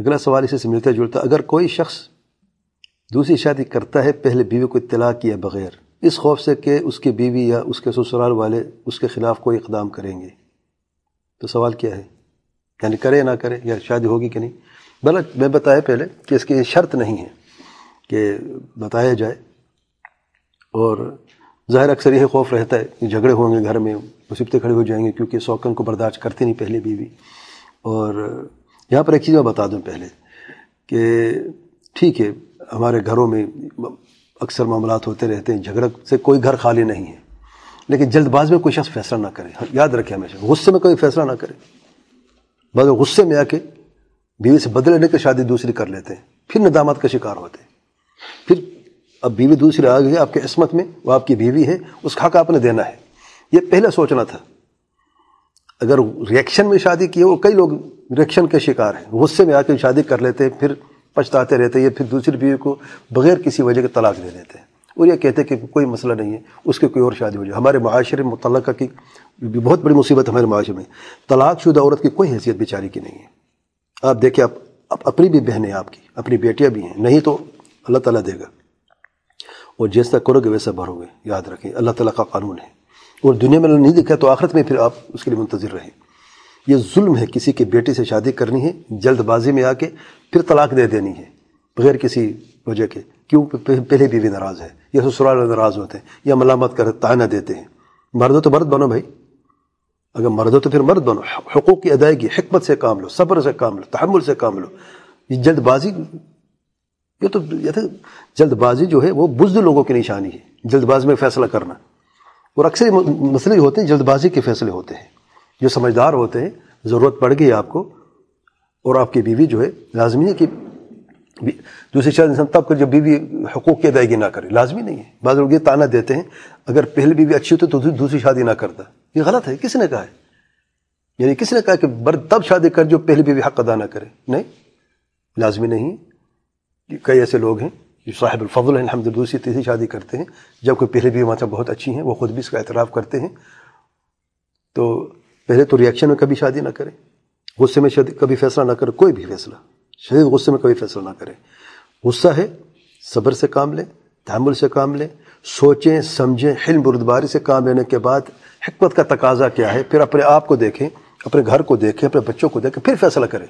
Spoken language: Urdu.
اگلا سوال اسے سے ملتا جلتا اگر کوئی شخص دوسری شادی کرتا ہے، پہلے بیوی کو اطلاع کیا بغیر، اس خوف سے کہ اس کی بیوی یا اس کے سسرال والے اس کے خلاف کوئی اقدام کریں گے؟ تو سوال کیا ہے؟ یعنی کرے نہ کرے، یا شادی ہوگی کہ نہیں؟ بلا میں بتایا پہلے کہ اس کی شرط نہیں ہے کہ بتایا جائے۔ اور ظاہر اکثر یہ خوف رہتا ہے کہ جھگڑے ہوں گے گھر میں، مصیبتیں کھڑے ہو جائیں گے کیونکہ سوکن کو برداشت کرتی نہیں پہلے بیوی۔ اور یہاں پر ایک چیز میں بتا دوں پہلے کہ ٹھیک ہے، ہمارے گھروں میں اکثر معاملات ہوتے رہتے ہیں، جھگڑا سے کوئی گھر خالی نہیں ہے، لیکن جلد باز میں کوئی شخص فیصلہ نہ کرے۔ یاد رکھے ہمیشہ، غصے میں کوئی فیصلہ نہ کرے۔ بعض غصے میں آ کے بیوی سے بدلے لے کے شادی دوسری کر لیتے ہیں، پھر ندامت کا شکار ہوتے ہیں۔ پھر اب بیوی دوسری آ گئی، آپ کے عصمت میں وہ آپ کی بیوی ہے، اس کا حق آپ نے دینا ہے۔ یہ پہلے سوچنا تھا۔ اگر ریئیکشن میں شادی کی وہ کئی لوگ ریئیکشن کے شکار ہیں۔ غصے میں آ کے شادی کر لیتے ہیں، پھر پچھتاتے رہتے ہیں یا پھر دوسری بیوی کو بغیر کسی وجہ کے طلاق دے دیتے ہیں۔ اور یہ کہتے ہیں کہ کوئی مسئلہ نہیں ہے، اس کے کوئی اور شادی ہو جائے۔ ہمارے معاشرے متعلقہ کی بہت بڑی مصیبت ہمارے معاشرے میں طلاق شدہ عورت کی کوئی حیثیت بیچاری کی نہیں ہے۔ آپ دیکھیں، آپ اپنی بھی بہنیں آپ کی، اپنی بیٹیاں بھی ہیں۔ نہیں تو اللہ تعالیٰ دے گا۔ اور جیسا کرو گے ویسا بھرو گے۔ یاد رکھیں، اللہ تعالیٰ کا قانون ہے۔ اور دنیا میں نہیں دکھا تو آخرت میں پھر آپ اس کے لیے منتظر رہیں۔ یہ ظلم ہے کسی کی بیٹی سے شادی کرنی ہے، جلد بازی میں آ کے پھر طلاق دے دینی ہے، بغیر کسی وجہ کے۔ کیوں؟ پہلے بیوی ناراض ہے، یا سسرال ناراض ہوتے ہیں، یا ملامت کر تائنہ دیتے ہیں۔ مرد ہو تو مرد بنو بھائی۔ اگر مرد ہو تو پھر مرد بنو۔ حقوق کی ادائیگی، حکمت سے کام لو، صبر سے کام لو، تحمل سے کام لو۔ یہ جلد بازی یہ تو جلد بازی جو ہے، وہ بزد لوگوں کی نشانی ہے، جلد بازی میں فیصلہ کرنا۔ اور اکثر مسئلے ہوتے ہیں، جلد بازی کے فیصلے ہوتے ہیں۔ جو سمجھدار ہوتے ہیں، ضرورت پڑ گئی آپ کو، اور آپ کی بیوی جو ہے، لازمی ہے کہ دوسری شاید انسان تب کر جب بیوی حقوق کی ادائیگی نہ کرے، لازمی نہیں ہے۔ بعض لوگ یہ تانا دیتے ہیں، اگر پہلی بیوی اچھی ہوتی تو دوسری شادی نہ کرتا۔ یہ غلط ہے، کس نے کہا ہے؟ یعنی کس نے کہا کہ بر تب شادی کر جو پہلی بیوی حق ادا نہ کرے؟ نہیں، لازمی نہیں کئی ایسے لوگ ہیں جو صاحب الفضل ہیں ہم دوسری تیسری شادی کرتے ہیں۔ جب کوئی پہلی بیوی وہاں بہت اچھی ہیں، وہ خود بھی اس کا اعتراف کرتے ہیں۔ تو پہلے تو ریئیکشن میں کبھی شادی نہ کریں۔ غصے میں شادی کبھی فیصلہ نہ کرے کوئی بھی فیصلہ۔ شدید غصے میں کبھی فیصلہ نہ کریں۔ غصہ ہے، صبر سے کام لیں، تحمل سے کام لیں، سوچیں، سمجھیں، حلم بردباری سے کام لینے کے بعد حکمت کا تقاضا کیا ہے۔ پھر اپنے آپ کو دیکھیں، اپنے گھر کو دیکھیں، اپنے بچوں کو دیکھیں، پھر فیصلہ کریں۔